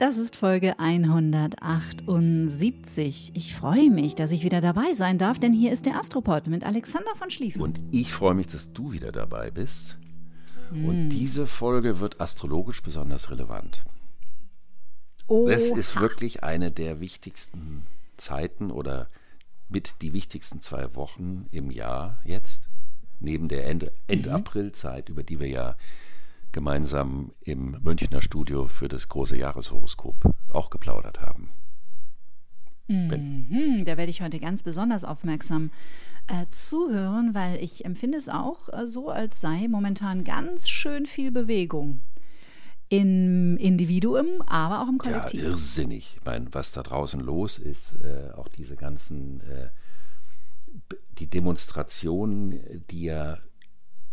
Das ist Folge 178. Ich freue mich, dass ich wieder dabei sein darf, denn hier ist der Astropod mit Alexander von Schlieffen. Und ich freue mich, dass du wieder dabei bist. Und diese Folge wird astrologisch besonders relevant. Oh, Es ist wirklich eine der wichtigsten Zeiten oder mit die wichtigsten zwei Wochen im Jahr jetzt, neben der Ende, End-April-Zeit, über die wir ja gemeinsam im Münchner Studio für das große Jahreshoroskop auch geplaudert haben. Wenn, hm, da werde ich heute ganz besonders aufmerksam äh, zuhören, weil ich empfinde es auch äh, so, als sei momentan ganz schön viel Bewegung. Im Individuum, aber auch im ja, Kollektiv. irrsinnig. Ich meine, was da draußen los ist, äh, auch diese ganzen, äh, die Demonstrationen, die ja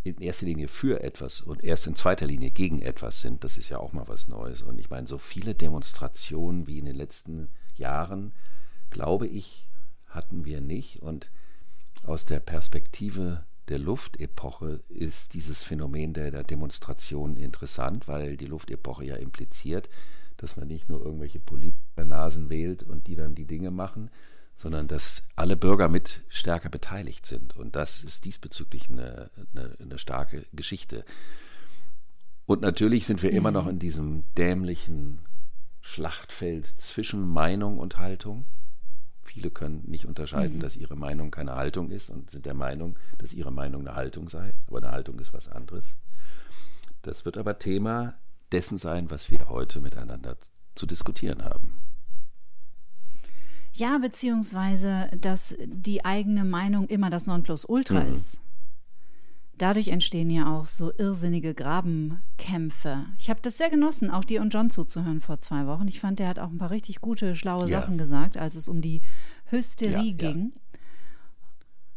in erster Linie für etwas und erst in zweiter Linie gegen etwas sind, das ist ja auch mal was Neues. Und ich meine, so viele Demonstrationen wie in den letzten Jahren, glaube ich, hatten wir nicht. Und aus der Perspektive der Luftepoche ist dieses Phänomen der, der Demonstration interessant, weil die Luftepoche ja impliziert, dass man nicht nur irgendwelche Politikernasen wählt und die dann die Dinge machen, sondern dass alle Bürger mit stärker beteiligt sind. Und das ist diesbezüglich eine, eine, eine starke Geschichte. Und natürlich sind wir immer noch in diesem dämlichen Schlachtfeld zwischen Meinung und Haltung. Viele können nicht unterscheiden, dass ihre Meinung keine Haltung ist und sind der Meinung, dass ihre Meinung eine Haltung sei. Aber eine Haltung ist was anderes. Das wird aber Thema dessen sein, was wir heute miteinander zu diskutieren haben. Ja, beziehungsweise, dass die eigene Meinung immer das Nonplusultra Mhm. ist. Dadurch entstehen ja auch so irrsinnige Grabenkämpfe. Ich habe das sehr genossen, auch dir und John zuzuhören vor zwei Wochen. Ich fand, der hat auch ein paar richtig gute, schlaue Ja. Sachen gesagt, als es um die Hysterie Ja, ja. ging.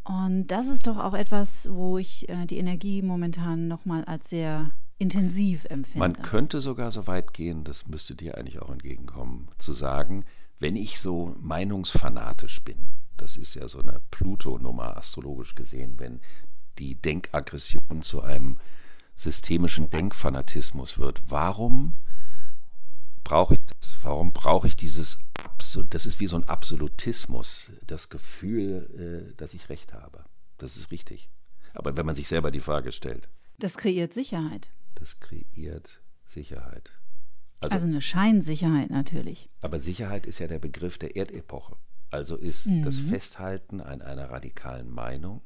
Und das ist doch auch etwas, wo ich äh, die Energie momentan nochmal als sehr intensiv empfinde. Man könnte sogar so weit gehen, das müsste dir eigentlich auch entgegenkommen, zu sagen, wenn ich so meinungsfanatisch bin, das ist ja so eine Pluto-Nummer astrologisch gesehen, wenn die Denkaggression zu einem systemischen Denkfanatismus wird, warum brauche ich das? Warum brauche ich dieses Absolut? Das ist wie so ein Absolutismus, das Gefühl, äh, dass ich recht habe. Das ist richtig. Aber wenn man sich selber die Frage stellt, das kreiert Sicherheit. das kreiert Sicherheit. Also, Also eine Scheinsicherheit natürlich. aber Sicherheit ist ja der Begriff der Erdepoche. Also ist das Festhalten an einer radikalen Meinung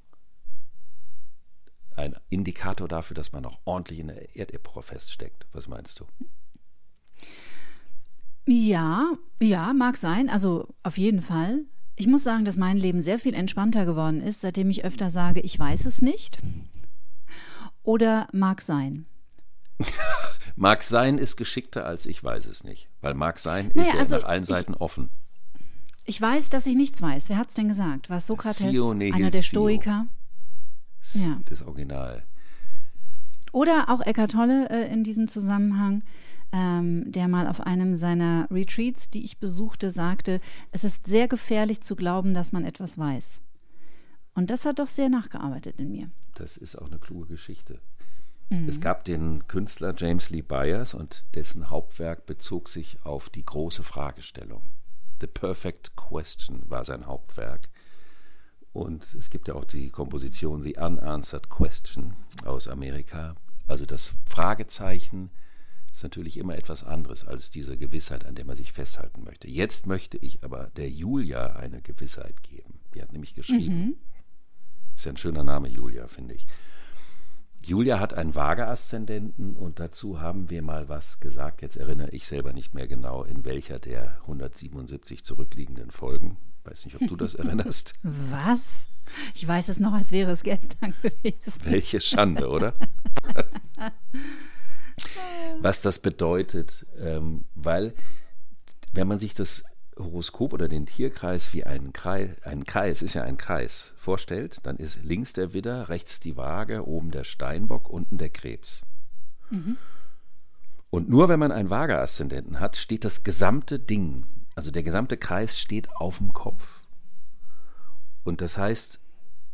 ein Indikator dafür, dass man noch ordentlich in der Erdepoche feststeckt. Was meinst du? Ja, ja, mag sein. Also auf jeden Fall. Ich muss sagen, dass mein Leben sehr viel entspannter geworden ist, seitdem ich öfter sage, ich weiß es nicht. Oder mag sein. Mag sein ist geschickter als ich weiß es nicht. Weil mag sein Naja, ist ja also nach allen ich- Seiten offen. Ich weiß, dass ich nichts weiß. Wer hat's denn gesagt? War es Sokrates, Sio nihil einer der sio. Stoiker? Ja. Das Original. Oder auch Eckhart Tolle äh, in diesem Zusammenhang, ähm, der mal auf einem seiner Retreats, die ich besuchte, sagte, es ist sehr gefährlich zu glauben, dass man etwas weiß. Und das hat doch sehr nachgearbeitet in mir. Das ist auch eine kluge Geschichte. Mhm. Es gab den Künstler James Lee Byers und dessen Hauptwerk bezog sich auf die große Fragestellung. The Perfect Question war sein Hauptwerk. Und es gibt ja auch die Komposition The Unanswered Question aus Amerika. Also das Fragezeichen ist natürlich immer etwas anderes als diese Gewissheit, an der man sich festhalten möchte. Jetzt möchte ich aber der Julia eine Gewissheit geben. Die hat nämlich geschrieben. Ist ja ein schöner Name, Julia, finde ich. Julia hat einen Waage-Aszendenten und dazu haben wir mal was gesagt. Jetzt erinnere ich selber nicht mehr genau, in welcher der 177 zurückliegenden Folgen. Weiß nicht, ob du das erinnerst. Was? Ich weiß es noch, als wäre es gestern gewesen. Welche Schande, oder? Was das bedeutet, ähm, weil wenn man sich das Horoskop oder den Tierkreis wie einen Kreis, ein Kreis ist ja ein Kreis, vorstellt, dann ist links der Widder, rechts die Waage, oben der Steinbock, unten der Krebs. Mhm. Und nur wenn man einen Waage-Aszendenten hat, steht das gesamte Ding, also der gesamte Kreis steht auf dem Kopf. Und das heißt,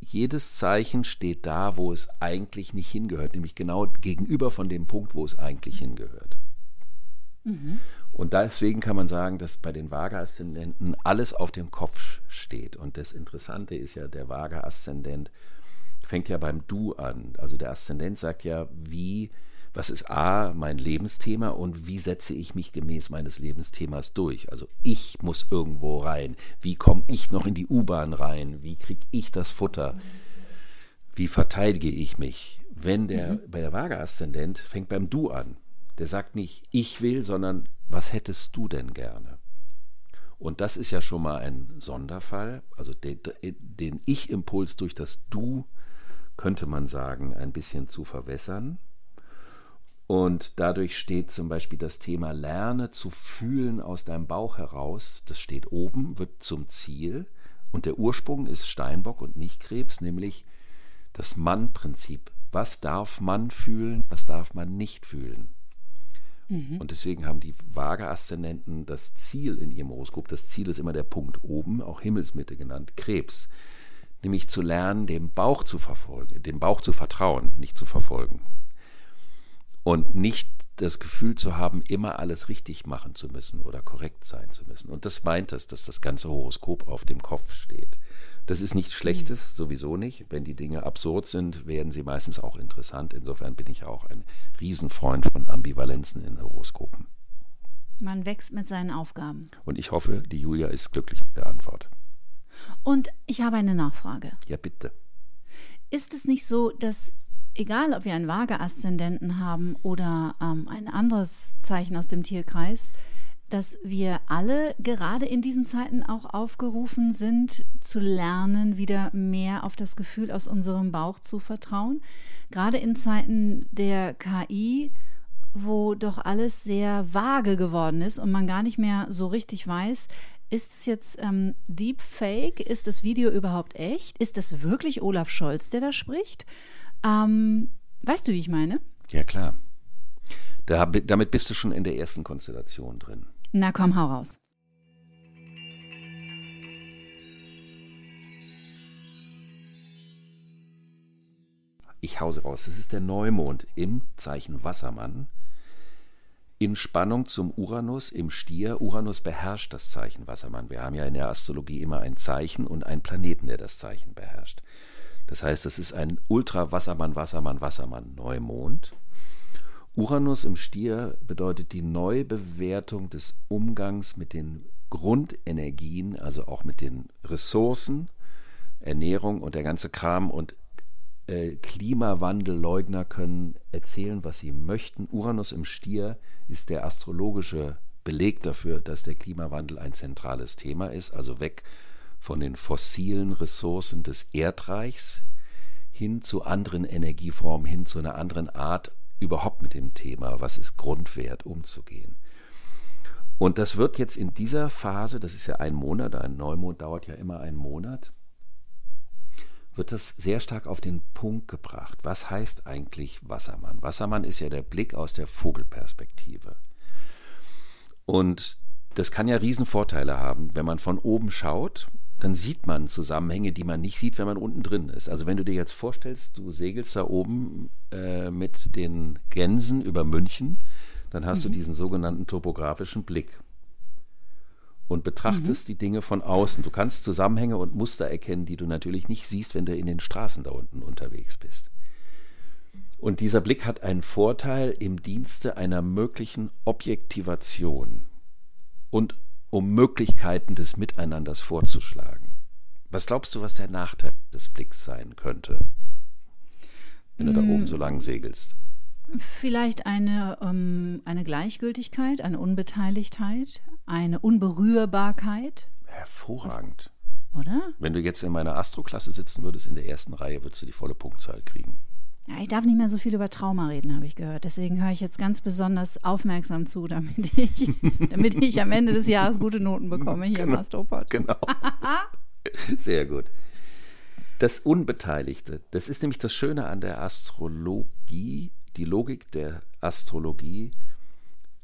jedes Zeichen steht da, wo es eigentlich nicht hingehört, nämlich genau gegenüber von dem Punkt, wo es eigentlich hingehört. Mhm. Und deswegen kann man sagen, dass bei den Vaga-Aszendenten alles auf dem Kopf steht. Und das Interessante ist ja, der Vaga-Aszendent fängt ja beim Du an. Also der Aszendent sagt ja, wie, was ist A, mein Lebensthema und wie setze ich mich gemäß meines Lebensthemas durch? Also ich muss irgendwo rein. Wie komme ich noch in die U-Bahn rein? Wie kriege ich das Futter? Wie verteidige ich mich? Wenn der mhm. bei der Vaga-Aszendent fängt beim Du an. Der sagt nicht, ich will, sondern was hättest du denn gerne? Und das ist ja schon mal ein Sonderfall. Also den, den Ich-Impuls durch das Du könnte man sagen, ein bisschen zu verwässern. Und dadurch steht zum Beispiel das Thema Lerne zu fühlen aus deinem Bauch heraus. Das steht oben, wird zum Ziel. Und der Ursprung ist Steinbock und nicht Krebs, nämlich das Mann-Prinzip. Was darf man fühlen, was darf man nicht fühlen? Mhm. Und deswegen haben die Waage-Aszendenten das Ziel in ihrem Horoskop, das Ziel ist immer der Punkt oben, auch Himmelsmitte genannt, Krebs. Nämlich zu lernen, dem Bauch zu verfolgen, dem Bauch zu vertrauen, nicht zu verfolgen. Und nicht das Gefühl zu haben, immer alles richtig machen zu müssen oder korrekt sein zu müssen. Und das meint es, dass das ganze Horoskop auf dem Kopf steht. Das ist nichts Schlechtes, sowieso nicht. Wenn die Dinge absurd sind, werden sie meistens auch interessant. Insofern bin ich auch ein Riesenfreund von Ambivalenzen in Horoskopen. Man wächst mit seinen Aufgaben. Und ich hoffe, die Julia ist glücklich mit der Antwort. Und ich habe eine Nachfrage. Ja, bitte. Ist es nicht so, dass egal ob wir einen Waage-Aszendenten haben oder ähm, ein anderes Zeichen aus dem Tierkreis, dass wir alle gerade in diesen Zeiten auch aufgerufen sind, zu lernen, wieder mehr auf das Gefühl aus unserem Bauch zu vertrauen. Gerade in Zeiten der KI, wo doch alles sehr vage geworden ist und man gar nicht mehr so richtig weiß, ist es jetzt ähm, Deepfake? Ist das Video überhaupt echt? Ist das wirklich Olaf Scholz, der da spricht? Ähm, weißt du, wie ich meine? Ja, klar. Da, damit bist du schon in der ersten Konstellation drin. Na komm, hau raus. Ich hause raus. Das ist der Neumond im Zeichen Wassermann. In Spannung zum Uranus im Stier. Uranus beherrscht das Zeichen Wassermann. Wir haben ja in der Astrologie immer ein Zeichen und einen Planeten, der das Zeichen beherrscht. Das heißt, es ist ein Ultra-Wassermann, Wassermann, Wassermann Neumond. Uranus im Stier bedeutet die Neubewertung des Umgangs mit den Grundenergien, also auch mit den Ressourcen, Ernährung und der ganze Kram und äh, Klimawandelleugner können erzählen, was sie möchten. Uranus im Stier ist der astrologische Beleg dafür, dass der Klimawandel ein zentrales Thema ist, also weg von den fossilen Ressourcen des Erdreichs hin zu anderen Energieformen, hin zu einer anderen Art überhaupt mit dem Thema, was ist Grundwert, umzugehen. Und das wird jetzt in dieser Phase, das ist ja ein Monat, ein Neumond dauert ja immer einen Monat, wird das sehr stark auf den Punkt gebracht. Was heißt eigentlich Wassermann? Wassermann ist ja der Blick aus der Vogelperspektive. Und das kann ja Riesenvorteile haben, wenn man von oben schaut dann sieht man Zusammenhänge, die man nicht sieht, wenn man unten drin ist. Also wenn du dir jetzt vorstellst, du segelst da oben äh, mit den Gänsen über München, dann hast mhm. du diesen sogenannten topografischen Blick und betrachtest mhm. die Dinge von außen. Du kannst Zusammenhänge und Muster erkennen, die du natürlich nicht siehst, wenn du in den Straßen da unten unterwegs bist. Und dieser Blick hat einen Vorteil im Dienste einer möglichen Objektivation und um Möglichkeiten des Miteinanders vorzuschlagen. Was glaubst du, was der Nachteil des Blicks sein könnte, wenn du da oben so lang segelst? Vielleicht eine, ähm, eine Gleichgültigkeit, eine Unbeteiligtheit, eine Unberührbarkeit. Hervorragend. Oder? Wenn du jetzt in meiner Astroklasse sitzen würdest, in der ersten Reihe, würdest du die volle Punktzahl kriegen. Ja, ich darf nicht mehr so viel über Trauma reden, habe ich gehört. Deswegen höre ich jetzt ganz besonders aufmerksam zu, damit ich, damit ich am Ende des Jahres gute Noten bekomme hier genau, im Astropod. Genau. Sehr gut. Das Unbeteiligte, das ist nämlich das Schöne an der Astrologie. Die Logik der Astrologie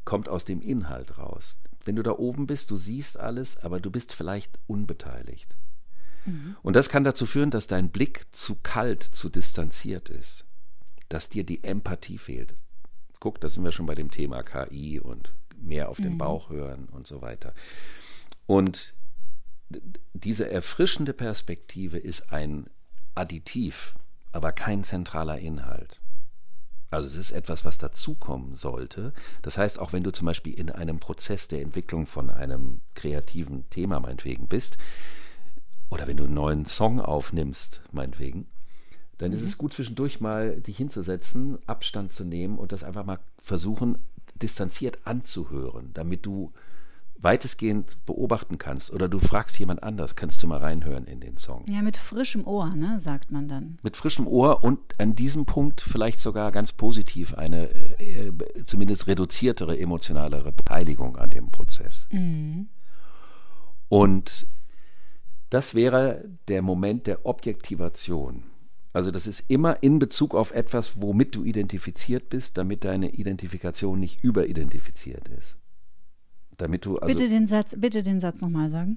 kommt aus dem Inhalt raus. Wenn du da oben bist, du siehst alles, aber du bist vielleicht unbeteiligt. Mhm. Und das kann dazu führen, dass dein Blick zu kalt, zu distanziert ist dass dir die Empathie fehlt. Guck, da sind wir schon bei dem Thema KI und mehr auf den mhm. Bauch hören und so weiter. Und diese erfrischende Perspektive ist ein Additiv, aber kein zentraler Inhalt. Also es ist etwas, was dazukommen sollte. Das heißt, auch wenn du zum Beispiel in einem Prozess der Entwicklung von einem kreativen Thema meinetwegen bist, oder wenn du einen neuen Song aufnimmst, meinetwegen, dann mhm. ist es gut zwischendurch mal dich hinzusetzen, Abstand zu nehmen und das einfach mal versuchen, distanziert anzuhören, damit du weitestgehend beobachten kannst oder du fragst jemand anders, kannst du mal reinhören in den Song. Ja, mit frischem Ohr, ne, sagt man dann. Mit frischem Ohr und an diesem Punkt vielleicht sogar ganz positiv eine äh, zumindest reduziertere, emotionalere Beteiligung an dem Prozess. Mhm. Und das wäre der Moment der Objektivation. Also das ist immer in Bezug auf etwas, womit du identifiziert bist, damit deine Identifikation nicht überidentifiziert ist. Damit du also, bitte den Satz, bitte den Satz nochmal sagen.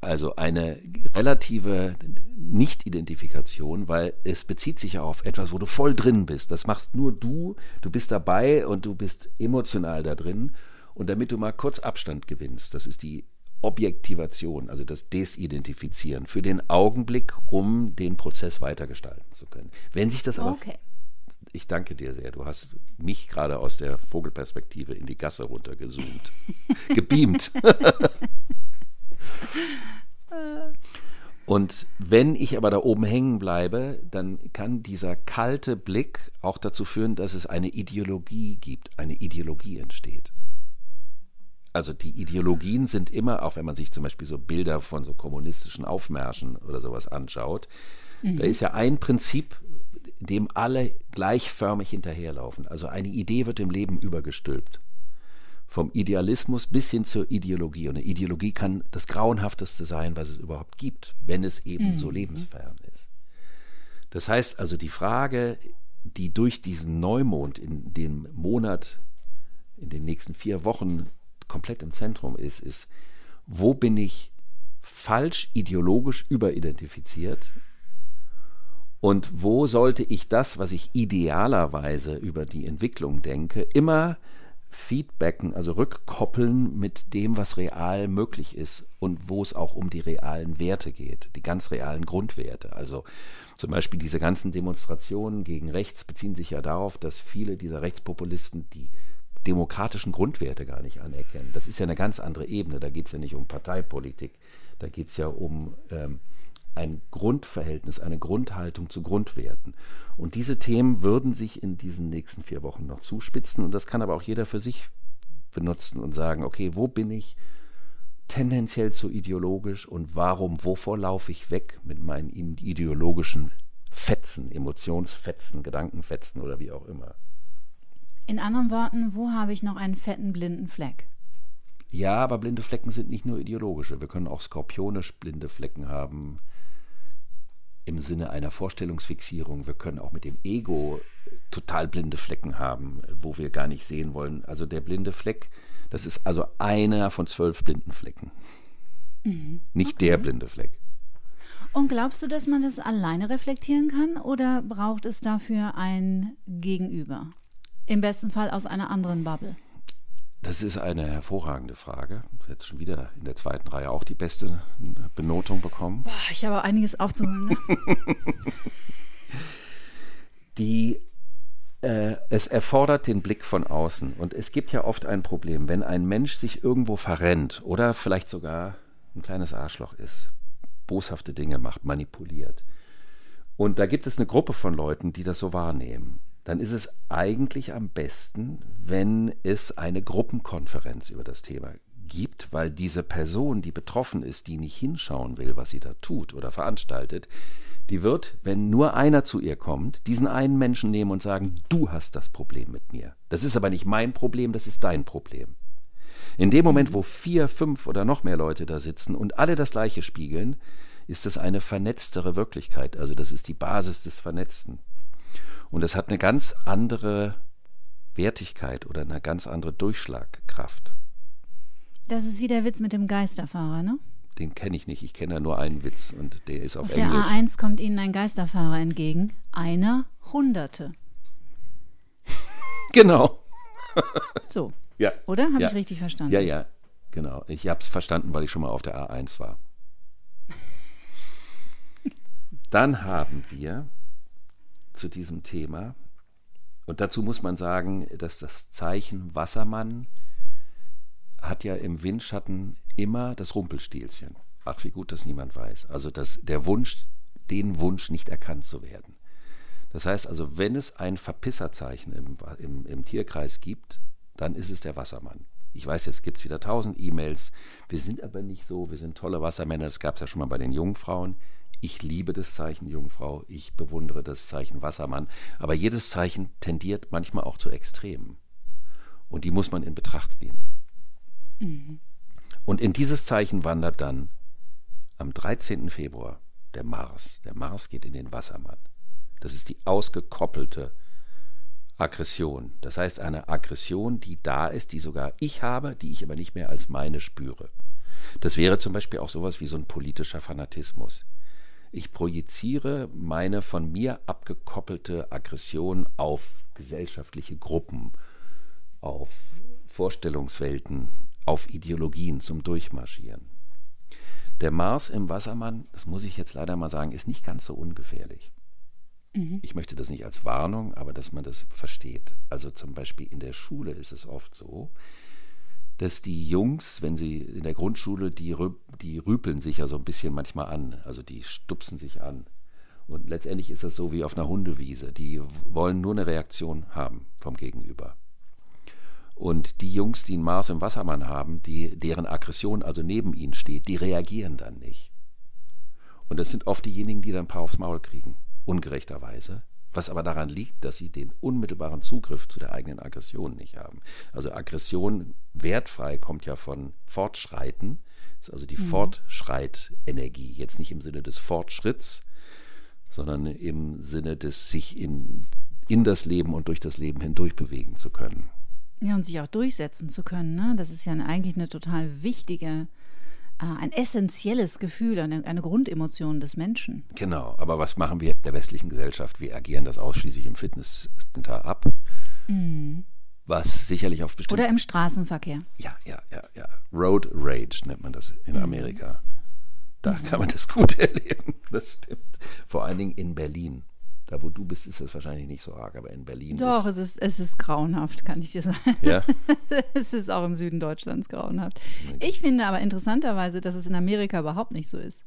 Also eine relative Nicht-Identifikation, weil es bezieht sich ja auf etwas, wo du voll drin bist. Das machst nur du, du bist dabei und du bist emotional da drin. Und damit du mal kurz Abstand gewinnst, das ist die Objektivation, also das Desidentifizieren für den Augenblick, um den Prozess weitergestalten zu können. Wenn sich das aber. Okay. Ich danke dir sehr. Du hast mich gerade aus der Vogelperspektive in die Gasse runtergezoomt. gebeamt. Und wenn ich aber da oben hängen bleibe, dann kann dieser kalte Blick auch dazu führen, dass es eine Ideologie gibt, eine Ideologie entsteht. Also die Ideologien sind immer, auch wenn man sich zum Beispiel so Bilder von so kommunistischen Aufmärschen oder sowas anschaut, mhm. da ist ja ein Prinzip, dem alle gleichförmig hinterherlaufen. Also eine Idee wird im Leben übergestülpt. Vom Idealismus bis hin zur Ideologie. Und eine Ideologie kann das Grauenhafteste sein, was es überhaupt gibt, wenn es eben mhm. so lebensfern ist. Das heißt also, die Frage, die durch diesen Neumond in dem Monat, in den nächsten vier Wochen komplett im Zentrum ist, ist, wo bin ich falsch ideologisch überidentifiziert und wo sollte ich das, was ich idealerweise über die Entwicklung denke, immer feedbacken, also rückkoppeln mit dem, was real möglich ist und wo es auch um die realen Werte geht, die ganz realen Grundwerte. Also zum Beispiel diese ganzen Demonstrationen gegen rechts beziehen sich ja darauf, dass viele dieser Rechtspopulisten die demokratischen Grundwerte gar nicht anerkennen. Das ist ja eine ganz andere Ebene. Da geht es ja nicht um Parteipolitik. Da geht es ja um ähm, ein Grundverhältnis, eine Grundhaltung zu Grundwerten. Und diese Themen würden sich in diesen nächsten vier Wochen noch zuspitzen. Und das kann aber auch jeder für sich benutzen und sagen, okay, wo bin ich tendenziell zu ideologisch und warum, wovor laufe ich weg mit meinen ideologischen Fetzen, Emotionsfetzen, Gedankenfetzen oder wie auch immer. In anderen Worten, wo habe ich noch einen fetten blinden Fleck? Ja, aber blinde Flecken sind nicht nur ideologische. Wir können auch skorpionisch blinde Flecken haben im Sinne einer Vorstellungsfixierung. Wir können auch mit dem Ego total blinde Flecken haben, wo wir gar nicht sehen wollen. Also der blinde Fleck, das ist also einer von zwölf blinden Flecken. Mhm. Nicht okay. der blinde Fleck. Und glaubst du, dass man das alleine reflektieren kann oder braucht es dafür ein Gegenüber? Im besten Fall aus einer anderen Bubble. Das ist eine hervorragende Frage. Hättest schon wieder in der zweiten Reihe auch die beste Benotung bekommen. Boah, ich habe einiges aufzuholen. Ne? die, äh, es erfordert den Blick von außen. Und es gibt ja oft ein Problem, wenn ein Mensch sich irgendwo verrennt oder vielleicht sogar ein kleines Arschloch ist, boshafte Dinge macht, manipuliert. Und da gibt es eine Gruppe von Leuten, die das so wahrnehmen dann ist es eigentlich am besten, wenn es eine Gruppenkonferenz über das Thema gibt, weil diese Person, die betroffen ist, die nicht hinschauen will, was sie da tut oder veranstaltet, Die wird, wenn nur einer zu ihr kommt, diesen einen Menschen nehmen und sagen, du hast das Problem mit mir. Das ist aber nicht mein Problem, das ist dein Problem. In dem Moment, wo vier, fünf oder noch mehr Leute da sitzen und alle das Gleiche spiegeln, ist es eine vernetztere Wirklichkeit. Also das ist die Basis des Vernetzten. Und es hat eine ganz andere Wertigkeit oder eine ganz andere Durchschlagkraft. Das ist wie der Witz mit dem Geisterfahrer, ne? Den kenne ich nicht. Ich kenne nur einen Witz und der ist auf, Auf Englisch. der A1 kommt Ihnen ein Geisterfahrer entgegen. Einer Hunderte. Genau. So, Ja. oder? Habe ja. ich richtig verstanden? Ja, ja, genau. Ich habe es verstanden, weil ich schon mal auf der A1 war. Dann haben wir zu diesem Thema, und dazu muss man sagen, dass das Zeichen Wassermann hat ja im Windschatten immer das Rumpelstilzchen. Ach, wie gut, dass niemand weiß. Also das, der Wunsch, den Wunsch nicht erkannt zu werden. Das heißt also, wenn es ein Verpisserzeichen im, im, im Tierkreis gibt, dann ist es der Wassermann. Ich weiß, jetzt gibt es wieder tausend E-Mails. Wir sind aber nicht so, wir sind tolle Wassermänner. Das gab es ja schon mal bei den Jungfrauen. Ich liebe das Zeichen Jungfrau, ich bewundere das Zeichen Wassermann. Aber jedes Zeichen tendiert manchmal auch zu Extremen. Und die muss man in Betracht ziehen. Und in dieses Zeichen wandert dann am 13. Februar der Mars. Der Mars geht in den Wassermann. Das ist die ausgekoppelte Aggression. Das heißt eine Aggression, die da ist, die sogar ich habe, die ich aber nicht mehr als meine spüre. Das wäre zum Beispiel auch sowas wie so ein politischer Fanatismus. Ich projiziere meine von mir abgekoppelte Aggression auf gesellschaftliche Gruppen, auf Vorstellungswelten, auf Ideologien zum Durchmarschieren. Der Mars im Wassermann, das muss ich jetzt leider mal sagen, ist nicht ganz so ungefährlich. Ich möchte das nicht als Warnung, aber dass man das versteht. Also zum Beispiel in der Schule ist es oft so, dass die Jungs, wenn sie in der Grundschule, die, die rüpeln sich ja so ein bisschen manchmal an, also die stupsen sich an. Und letztendlich ist das so wie auf einer Hundewiese. Die wollen nur eine Reaktion haben vom Gegenüber. Und die Jungs, die einen Mars im Wassermann haben, die, deren Aggression also neben ihnen steht, die reagieren dann nicht. Und das sind oft diejenigen, die dann ein paar aufs Maul kriegen, ungerechterweise. Was aber daran liegt, dass sie den unmittelbaren Zugriff zu der eigenen Aggression nicht haben. Also Aggression wertfrei kommt ja von Fortschreiten, ist also die mhm. Fortschreitenergie. Jetzt nicht im Sinne des Fortschritts, sondern im Sinne des sich in, in das Leben und durch das Leben hindurch bewegen zu können. Ja, und sich auch durchsetzen zu können. Ne? Das ist ja eigentlich eine total wichtige, ein essentielles Gefühl, eine, eine Grundemotion des Menschen. Genau, aber was machen wir in der westlichen Gesellschaft? Wir agieren das ausschließlich im Fitnesscenter ab. Mhm. Was sicherlich auf bestimmte. Oder im Straßenverkehr. Ja, ja, ja, ja. Road Rage nennt man das in Amerika. Da mhm. kann man das gut erleben. Das stimmt. Vor allen Dingen in Berlin. Da, wo du bist, ist das wahrscheinlich nicht so arg, aber in Berlin. Doch, ist es, ist, es ist grauenhaft, kann ich dir sagen. Ja? es ist auch im Süden Deutschlands grauenhaft. Ich finde aber interessanterweise, dass es in Amerika überhaupt nicht so ist.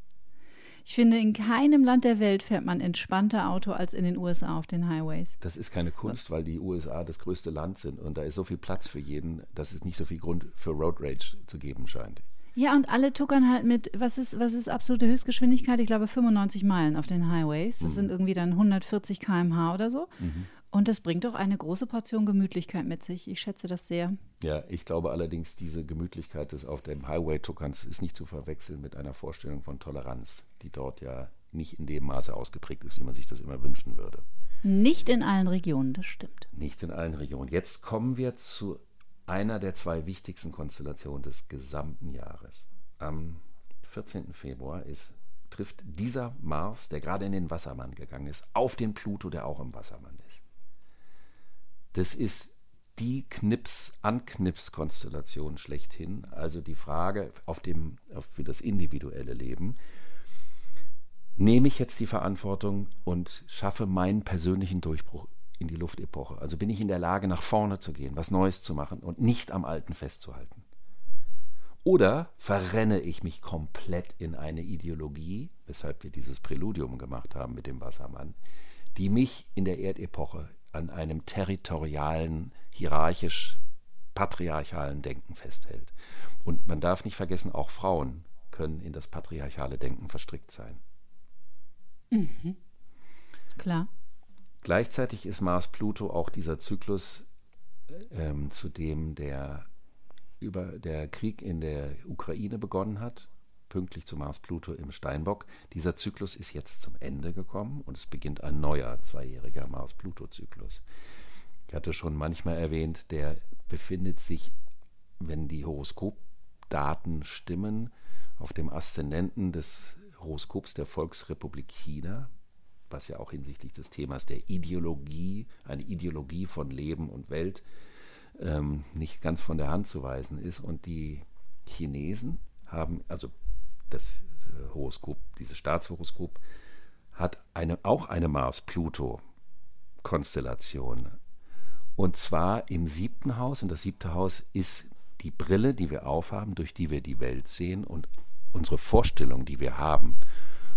Ich finde, in keinem Land der Welt fährt man entspannter Auto als in den USA auf den Highways. Das ist keine Kunst, weil die USA das größte Land sind und da ist so viel Platz für jeden, dass es nicht so viel Grund für Road Rage zu geben scheint. Ja, und alle tuckern halt mit, was ist, was ist absolute Höchstgeschwindigkeit? Ich glaube 95 Meilen auf den Highways. Das mhm. sind irgendwie dann 140 km/h oder so. Mhm. Und das bringt doch eine große Portion Gemütlichkeit mit sich. Ich schätze das sehr. Ja, ich glaube allerdings, diese Gemütlichkeit des auf dem Highway-Tuckerns ist nicht zu verwechseln mit einer Vorstellung von Toleranz, die dort ja nicht in dem Maße ausgeprägt ist, wie man sich das immer wünschen würde. Nicht in allen Regionen, das stimmt. Nicht in allen Regionen. Jetzt kommen wir zu einer der zwei wichtigsten Konstellationen des gesamten Jahres. Am 14. Februar ist, trifft dieser Mars, der gerade in den Wassermann gegangen ist, auf den Pluto, der auch im Wassermann ist. Das ist die Knips, Anknips-Konstellation schlechthin, also die Frage auf dem, auf, für das individuelle Leben. Nehme ich jetzt die Verantwortung und schaffe meinen persönlichen Durchbruch in die Luftepoche. Also bin ich in der Lage, nach vorne zu gehen, was Neues zu machen und nicht am Alten festzuhalten. Oder verrenne ich mich komplett in eine Ideologie, weshalb wir dieses Präludium gemacht haben mit dem Wassermann, die mich in der Erdepoche an einem territorialen, hierarchisch patriarchalen Denken festhält. Und man darf nicht vergessen, auch Frauen können in das patriarchale Denken verstrickt sein. Mhm. Klar. Gleichzeitig ist Mars-Pluto auch dieser Zyklus, ähm, zu dem der, über, der Krieg in der Ukraine begonnen hat, pünktlich zu Mars-Pluto im Steinbock. Dieser Zyklus ist jetzt zum Ende gekommen und es beginnt ein neuer zweijähriger Mars-Pluto-Zyklus. Ich hatte schon manchmal erwähnt, der befindet sich, wenn die Horoskopdaten stimmen, auf dem Aszendenten des Horoskops der Volksrepublik China, was ja auch hinsichtlich des Themas der Ideologie, eine Ideologie von Leben und Welt, ähm, nicht ganz von der Hand zu weisen ist. Und die Chinesen haben, also das äh, Horoskop, dieses Staatshoroskop, hat eine, auch eine Mars-Pluto-Konstellation. Und zwar im siebten Haus. Und das siebte Haus ist die Brille, die wir aufhaben, durch die wir die Welt sehen und unsere Vorstellung, die wir haben.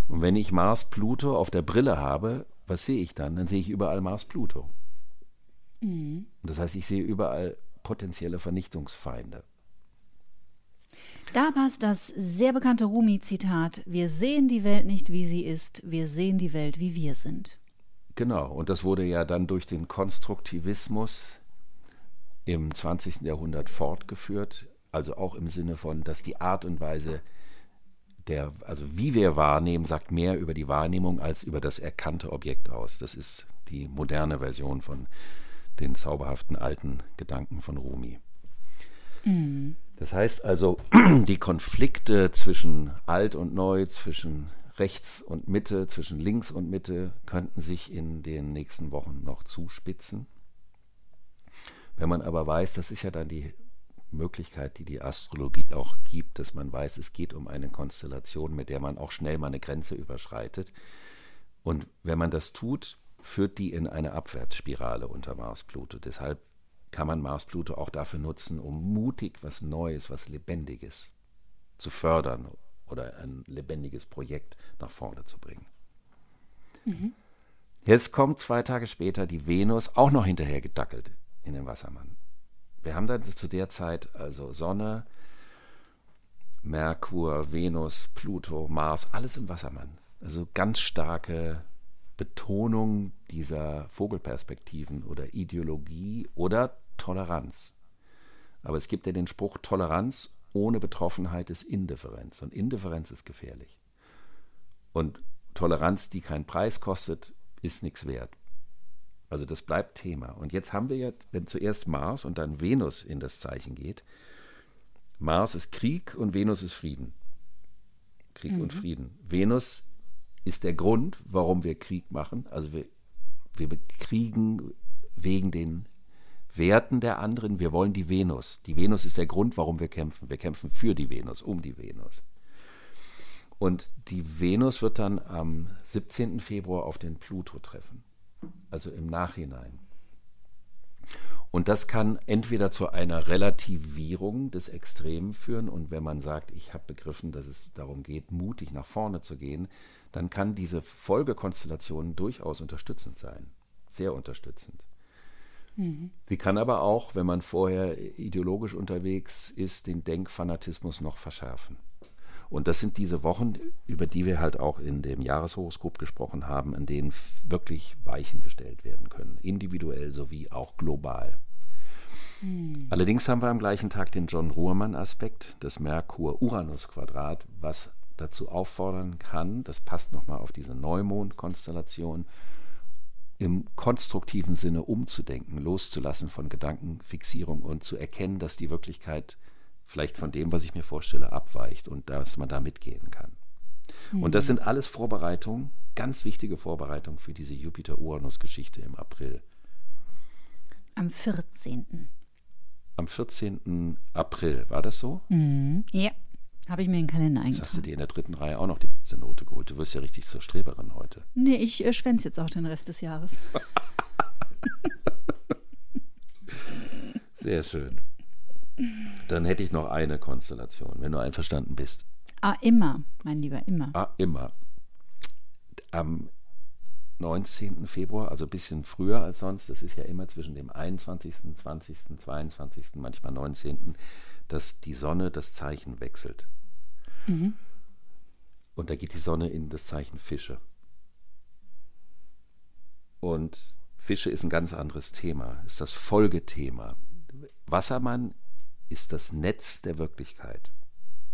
Und wenn ich Mars-Pluto auf der Brille habe, was sehe ich dann? Dann sehe ich überall Mars-Pluto. Mhm. Das heißt, ich sehe überall potenzielle Vernichtungsfeinde. Da passt das sehr bekannte Rumi-Zitat: Wir sehen die Welt nicht, wie sie ist, wir sehen die Welt, wie wir sind. Genau, und das wurde ja dann durch den Konstruktivismus im 20. Jahrhundert fortgeführt, also auch im Sinne von, dass die Art und Weise der, also wie wir wahrnehmen, sagt mehr über die Wahrnehmung als über das erkannte Objekt aus. Das ist die moderne Version von den zauberhaften alten Gedanken von Rumi. Mhm. Das heißt also, die Konflikte zwischen alt und neu, zwischen rechts und Mitte, zwischen links und Mitte könnten sich in den nächsten Wochen noch zuspitzen. Wenn man aber weiß, das ist ja dann die Möglichkeit, die die Astrologie auch gibt, dass man weiß, es geht um eine Konstellation, mit der man auch schnell mal eine Grenze überschreitet. Und wenn man das tut, führt die in eine Abwärtsspirale unter Mars-Pluto. Deshalb kann man Mars-Pluto auch dafür nutzen, um mutig was Neues, was Lebendiges zu fördern oder ein lebendiges Projekt nach vorne zu bringen. Mhm. Jetzt kommt zwei Tage später die Venus auch noch hinterher gedackelt in den Wassermann. Wir haben dann zu der Zeit also Sonne, Merkur, Venus, Pluto, Mars, alles im Wassermann. Also ganz starke Betonung dieser Vogelperspektiven oder Ideologie oder Toleranz. Aber es gibt ja den Spruch, Toleranz ohne Betroffenheit ist Indifferenz. Und Indifferenz ist gefährlich. Und Toleranz, die keinen Preis kostet, ist nichts wert. Also das bleibt Thema. Und jetzt haben wir ja, wenn zuerst Mars und dann Venus in das Zeichen geht, Mars ist Krieg und Venus ist Frieden. Krieg mhm. und Frieden. Venus ist der Grund, warum wir Krieg machen. Also wir, wir bekriegen wegen den Werten der anderen. Wir wollen die Venus. Die Venus ist der Grund, warum wir kämpfen. Wir kämpfen für die Venus, um die Venus. Und die Venus wird dann am 17. Februar auf den Pluto treffen. Also im Nachhinein. Und das kann entweder zu einer Relativierung des Extremen führen und wenn man sagt, ich habe begriffen, dass es darum geht, mutig nach vorne zu gehen, dann kann diese Folgekonstellation durchaus unterstützend sein. Sehr unterstützend. Mhm. Sie kann aber auch, wenn man vorher ideologisch unterwegs ist, den Denkfanatismus noch verschärfen. Und das sind diese Wochen, über die wir halt auch in dem Jahreshoroskop gesprochen haben, an denen wirklich Weichen gestellt werden können, individuell sowie auch global. Hm. Allerdings haben wir am gleichen Tag den John Ruhrmann-Aspekt, das Merkur-Uranus-Quadrat, was dazu auffordern kann, das passt nochmal auf diese Neumond-Konstellation, im konstruktiven Sinne umzudenken, loszulassen von Gedankenfixierung und zu erkennen, dass die Wirklichkeit vielleicht von dem, was ich mir vorstelle, abweicht und dass man da mitgehen kann. Mhm. Und das sind alles Vorbereitungen, ganz wichtige Vorbereitungen für diese Jupiter-Uranus-Geschichte im April. Am 14. Am 14. April, war das so? Mhm. Ja. Habe ich mir in den Kalender eingetragen. Jetzt hast du dir in der dritten Reihe auch noch die beste Note geholt. Du wirst ja richtig zur Streberin heute. Nee, ich äh, schwänze jetzt auch den Rest des Jahres. Sehr schön. Dann hätte ich noch eine Konstellation, wenn du einverstanden bist. Ah, immer, mein Lieber, immer. Ah, immer. Am 19. Februar, also ein bisschen früher als sonst, das ist ja immer zwischen dem 21., 20., 22., manchmal 19., dass die Sonne das Zeichen wechselt. Mhm. Und da geht die Sonne in das Zeichen Fische. Und Fische ist ein ganz anderes Thema, ist das Folgethema. Wassermann ist das Netz der Wirklichkeit.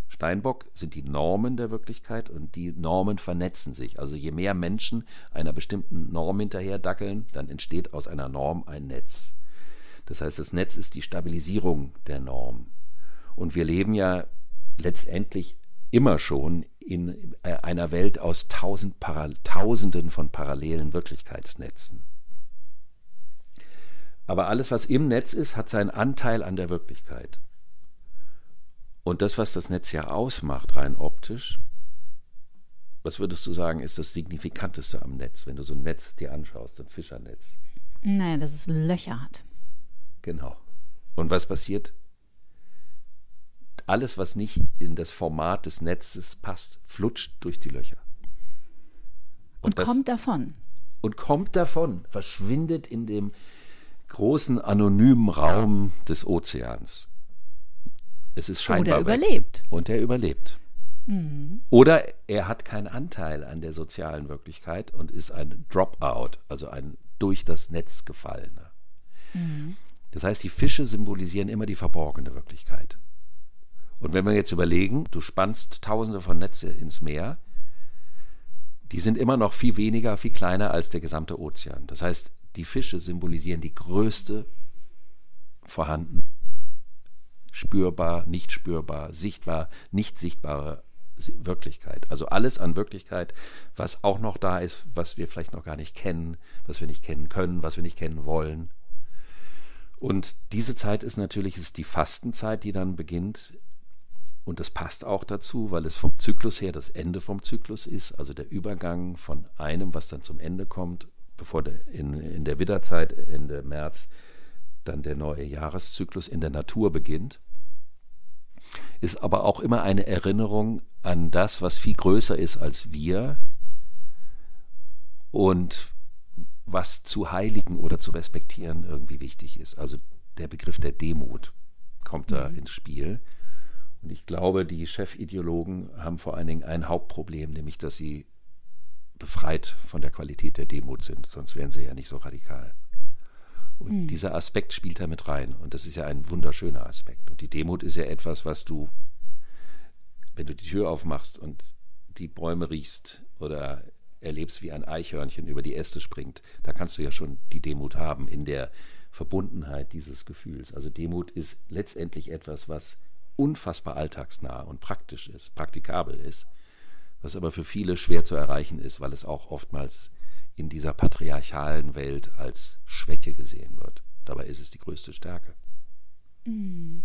Steinbock sind die Normen der Wirklichkeit und die Normen vernetzen sich. Also je mehr Menschen einer bestimmten Norm hinterher dackeln, dann entsteht aus einer Norm ein Netz. Das heißt, das Netz ist die Stabilisierung der Norm. Und wir leben ja letztendlich immer schon in äh, einer Welt aus tausend Tausenden von parallelen Wirklichkeitsnetzen. Aber alles, was im Netz ist, hat seinen Anteil an der Wirklichkeit. Und das, was das Netz ja ausmacht, rein optisch, was würdest du sagen, ist das Signifikanteste am Netz, wenn du so ein Netz dir anschaust, ein Fischernetz? Naja, dass es Löcher hat. Genau. Und was passiert? Alles, was nicht in das Format des Netzes passt, flutscht durch die Löcher. Und, und das, kommt davon. Und kommt davon, verschwindet in dem großen anonymen Raum des Ozeans. Es ist scheinbar. Oder überlebt. Weg. Und er überlebt. Mhm. Oder er hat keinen Anteil an der sozialen Wirklichkeit und ist ein Dropout, also ein durch das Netz gefallener. Mhm. Das heißt, die Fische symbolisieren immer die verborgene Wirklichkeit. Und wenn wir jetzt überlegen, du spannst tausende von Netze ins Meer, die sind immer noch viel weniger, viel kleiner als der gesamte Ozean. Das heißt, die Fische symbolisieren die größte vorhandene spürbar, nicht spürbar, sichtbar, nicht sichtbare Wirklichkeit. Also alles an Wirklichkeit, was auch noch da ist, was wir vielleicht noch gar nicht kennen, was wir nicht kennen können, was wir nicht kennen wollen. Und diese Zeit ist natürlich ist die Fastenzeit, die dann beginnt. Und das passt auch dazu, weil es vom Zyklus her das Ende vom Zyklus ist, also der Übergang von einem, was dann zum Ende kommt, bevor der in, in der Widderzeit Ende März dann der neue Jahreszyklus in der Natur beginnt, ist aber auch immer eine Erinnerung an das, was viel größer ist als wir und was zu heiligen oder zu respektieren irgendwie wichtig ist. Also der Begriff der Demut kommt da mhm. ins Spiel. Und ich glaube, die Chefideologen haben vor allen Dingen ein Hauptproblem, nämlich dass sie befreit von der Qualität der Demut sind, sonst wären sie ja nicht so radikal. Und mhm. dieser Aspekt spielt da mit rein. Und das ist ja ein wunderschöner Aspekt. Und die Demut ist ja etwas, was du, wenn du die Tür aufmachst und die Bäume riechst oder erlebst, wie ein Eichhörnchen über die Äste springt, da kannst du ja schon die Demut haben in der Verbundenheit dieses Gefühls. Also Demut ist letztendlich etwas, was unfassbar alltagsnah und praktisch ist, praktikabel ist, was aber für viele schwer zu erreichen ist, weil es auch oftmals in dieser patriarchalen Welt als Schwäche gesehen wird. Dabei ist es die größte Stärke. Mhm.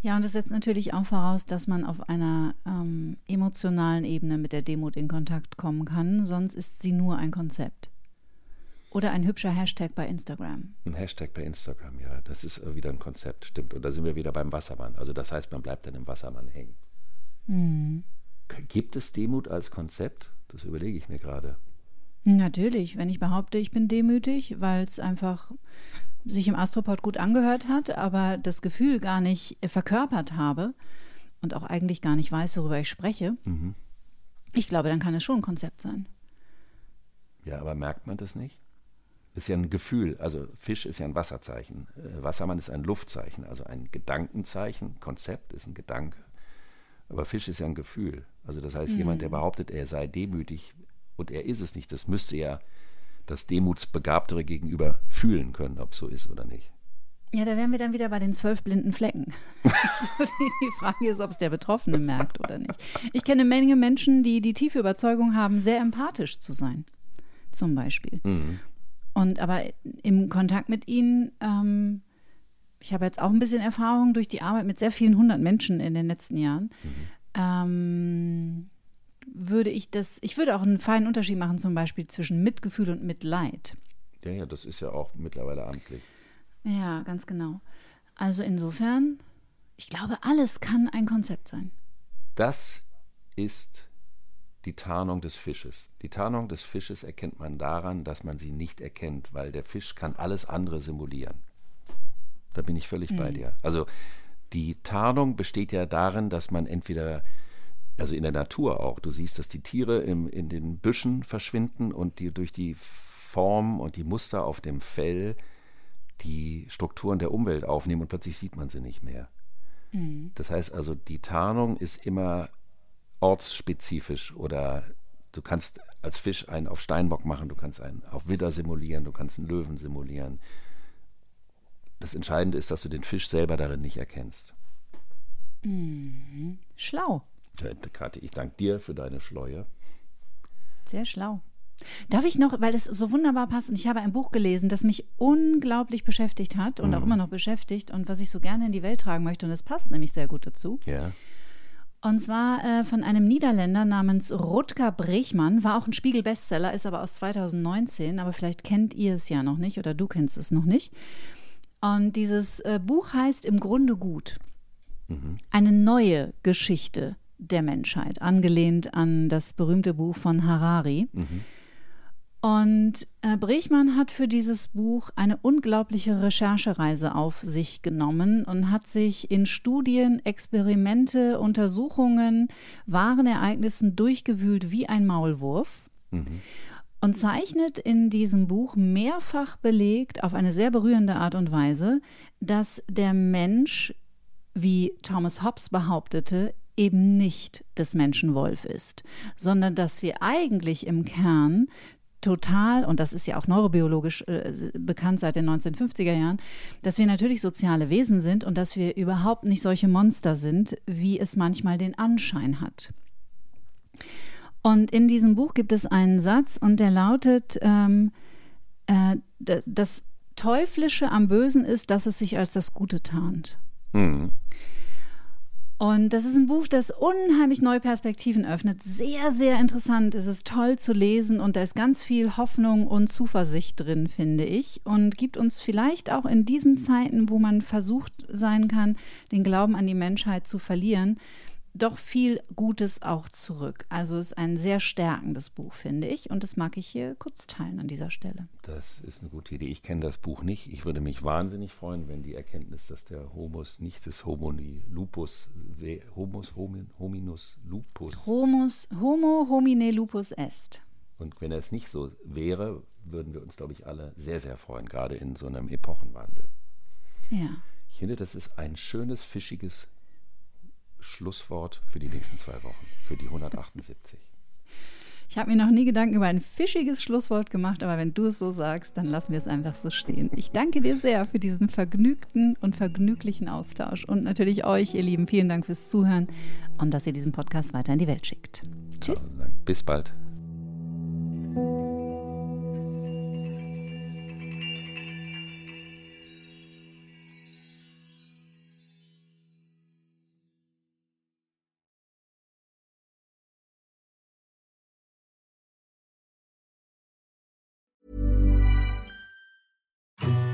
Ja, und das setzt natürlich auch voraus, dass man auf einer ähm, emotionalen Ebene mit der Demut in Kontakt kommen kann, sonst ist sie nur ein Konzept. Oder ein hübscher Hashtag bei Instagram. Ein Hashtag bei Instagram, ja. Das ist wieder ein Konzept, stimmt. Und da sind wir wieder beim Wassermann. Also das heißt, man bleibt dann im Wassermann hängen. Mhm. Gibt es Demut als Konzept? Das überlege ich mir gerade. Natürlich, wenn ich behaupte, ich bin demütig, weil es einfach sich im Astropod gut angehört hat, aber das Gefühl gar nicht verkörpert habe und auch eigentlich gar nicht weiß, worüber ich spreche, mhm. ich glaube, dann kann es schon ein Konzept sein. Ja, aber merkt man das nicht? Ist ja ein Gefühl. Also Fisch ist ja ein Wasserzeichen. Äh, Wassermann ist ein Luftzeichen, also ein Gedankenzeichen. Konzept ist ein Gedanke. Aber Fisch ist ja ein Gefühl. Also das heißt, mhm. jemand, der behauptet, er sei demütig, und er ist es nicht. Das müsste ja das Demutsbegabtere gegenüber fühlen können, ob so ist oder nicht. Ja, da wären wir dann wieder bei den zwölf blinden Flecken. also die, Frage ist, ob es der Betroffene merkt oder nicht. Ich kenne Menge Menschen, die die tiefe Überzeugung haben, sehr empathisch zu sein, zum Beispiel. Mhm. Und aber im Kontakt mit ihnen, ähm, ich habe jetzt auch ein bisschen Erfahrung durch die Arbeit mit sehr vielen hundert Menschen in den letzten Jahren. Mhm. Ähm, würde ich das, ich würde auch einen feinen Unterschied machen, zum Beispiel zwischen Mitgefühl und Mitleid. Ja, ja, das ist ja auch mittlerweile amtlich. Ja, ganz genau. Also insofern, ich glaube, alles kann ein Konzept sein. Das ist die Tarnung des Fisches. Die Tarnung des Fisches erkennt man daran, dass man sie nicht erkennt, weil der Fisch kann alles andere simulieren. Da bin ich völlig hm. bei dir. Also die Tarnung besteht ja darin, dass man entweder also in der Natur auch. Du siehst, dass die Tiere im, in den Büschen verschwinden und die durch die Formen und die Muster auf dem Fell die Strukturen der Umwelt aufnehmen und plötzlich sieht man sie nicht mehr. Mhm. Das heißt also, die Tarnung ist immer ortsspezifisch oder du kannst als Fisch einen auf Steinbock machen, du kannst einen auf Widder simulieren, du kannst einen Löwen simulieren. Das Entscheidende ist, dass du den Fisch selber darin nicht erkennst. Mhm. Schlau. Kathi, ich danke dir für deine Schleue. Sehr schlau. Darf ich noch, weil es so wunderbar passt, und ich habe ein Buch gelesen, das mich unglaublich beschäftigt hat und mhm. auch immer noch beschäftigt und was ich so gerne in die Welt tragen möchte, und es passt nämlich sehr gut dazu. Ja. Und zwar äh, von einem Niederländer namens Rutger Brechmann, war auch ein Spiegel-Bestseller, ist aber aus 2019, aber vielleicht kennt ihr es ja noch nicht oder du kennst es noch nicht. Und dieses äh, Buch heißt im Grunde gut. Mhm. Eine neue Geschichte der Menschheit, angelehnt an das berühmte Buch von Harari. Mhm. Und äh, Brechmann hat für dieses Buch eine unglaubliche Recherchereise auf sich genommen und hat sich in Studien, Experimente, Untersuchungen, wahren Ereignissen durchgewühlt wie ein Maulwurf. Mhm. Und zeichnet in diesem Buch mehrfach belegt auf eine sehr berührende Art und Weise, dass der Mensch, wie Thomas Hobbes behauptete, eben nicht des Menschen Wolf ist, sondern dass wir eigentlich im Kern total, und das ist ja auch neurobiologisch äh, bekannt seit den 1950er Jahren, dass wir natürlich soziale Wesen sind und dass wir überhaupt nicht solche Monster sind, wie es manchmal den Anschein hat. Und in diesem Buch gibt es einen Satz und der lautet, ähm, äh, das Teuflische am Bösen ist, dass es sich als das Gute tarnt. Mhm. Und das ist ein Buch, das unheimlich neue Perspektiven öffnet. Sehr, sehr interessant. Es ist toll zu lesen und da ist ganz viel Hoffnung und Zuversicht drin, finde ich. Und gibt uns vielleicht auch in diesen Zeiten, wo man versucht sein kann, den Glauben an die Menschheit zu verlieren, doch viel Gutes auch zurück. Also es ist ein sehr stärkendes Buch, finde ich. Und das mag ich hier kurz teilen an dieser Stelle. Das ist eine gute Idee. Ich kenne das Buch nicht. Ich würde mich wahnsinnig freuen, wenn die Erkenntnis, dass der Homus nicht des Homini lupus, Homus homin, hominus lupus. Homus, homo homine lupus est. Und wenn es nicht so wäre, würden wir uns, glaube ich, alle sehr, sehr freuen, gerade in so einem Epochenwandel. Ja. Ich finde, das ist ein schönes, fischiges Schlusswort für die nächsten zwei Wochen, für die 178. Ich habe mir noch nie Gedanken über ein fischiges Schlusswort gemacht, aber wenn du es so sagst, dann lassen wir es einfach so stehen. Ich danke dir sehr für diesen vergnügten und vergnüglichen Austausch und natürlich euch, ihr Lieben, vielen Dank fürs Zuhören und dass ihr diesen Podcast weiter in die Welt schickt. Tschüss. Bis bald.